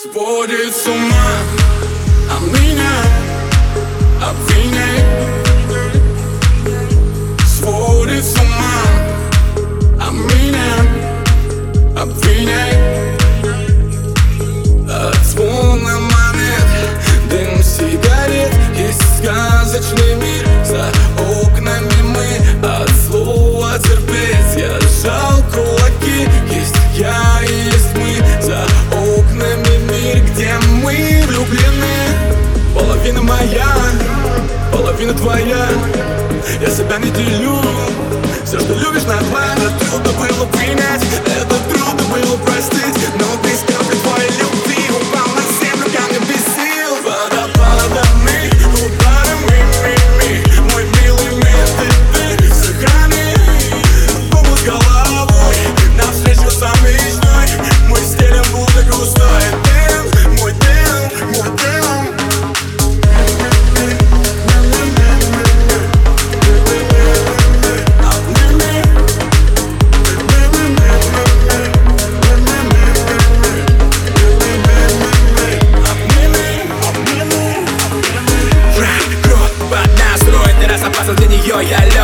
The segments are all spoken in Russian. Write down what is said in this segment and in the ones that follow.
Сводит с ума, а меня обвиняет половина твоя. Я себя не делю. Все, что любишь Это трудно было принять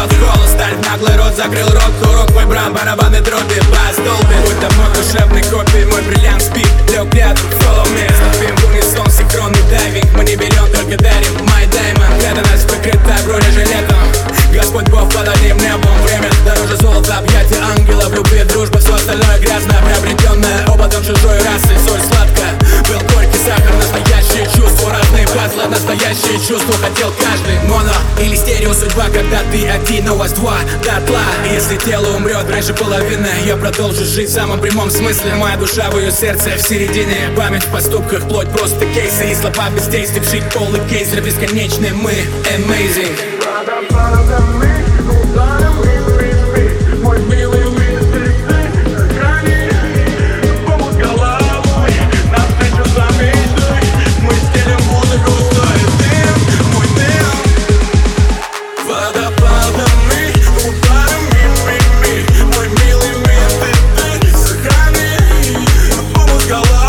Я лед, голос, сталь, наглый рот Закрыл рот, курок, мой брам, барабаны, дроби Бас долбит, будь там мой душевный копий Мой бриллиант спит, лег рядом, follow me Ступим в унисон, синхронный дайвинг. Мы не берем, только дарим, my diamond Преданность покрыта бронежилетом Господь Бог под одним небом Время. Дороже золота, объятия В любви, дружба, все остальное грязно Приобретенное опытом чужой расы. Соль сладкая, был горький сахар Настоящие чувства, разные пазлы Настоящие чувства хотел каждый когда ты один, у вас два дотла. Если тело умрет раньше половины Я продолжу жить в самом прямом смысле. Моя душа в ее сердце в середине. Память в поступках, плоть просто кейсы. И слова бездействие. жить полный кейсер Бесконечный мы, amazing. Мой милый Головой, навстречу замечной Мы стелим музыку, стоит go up.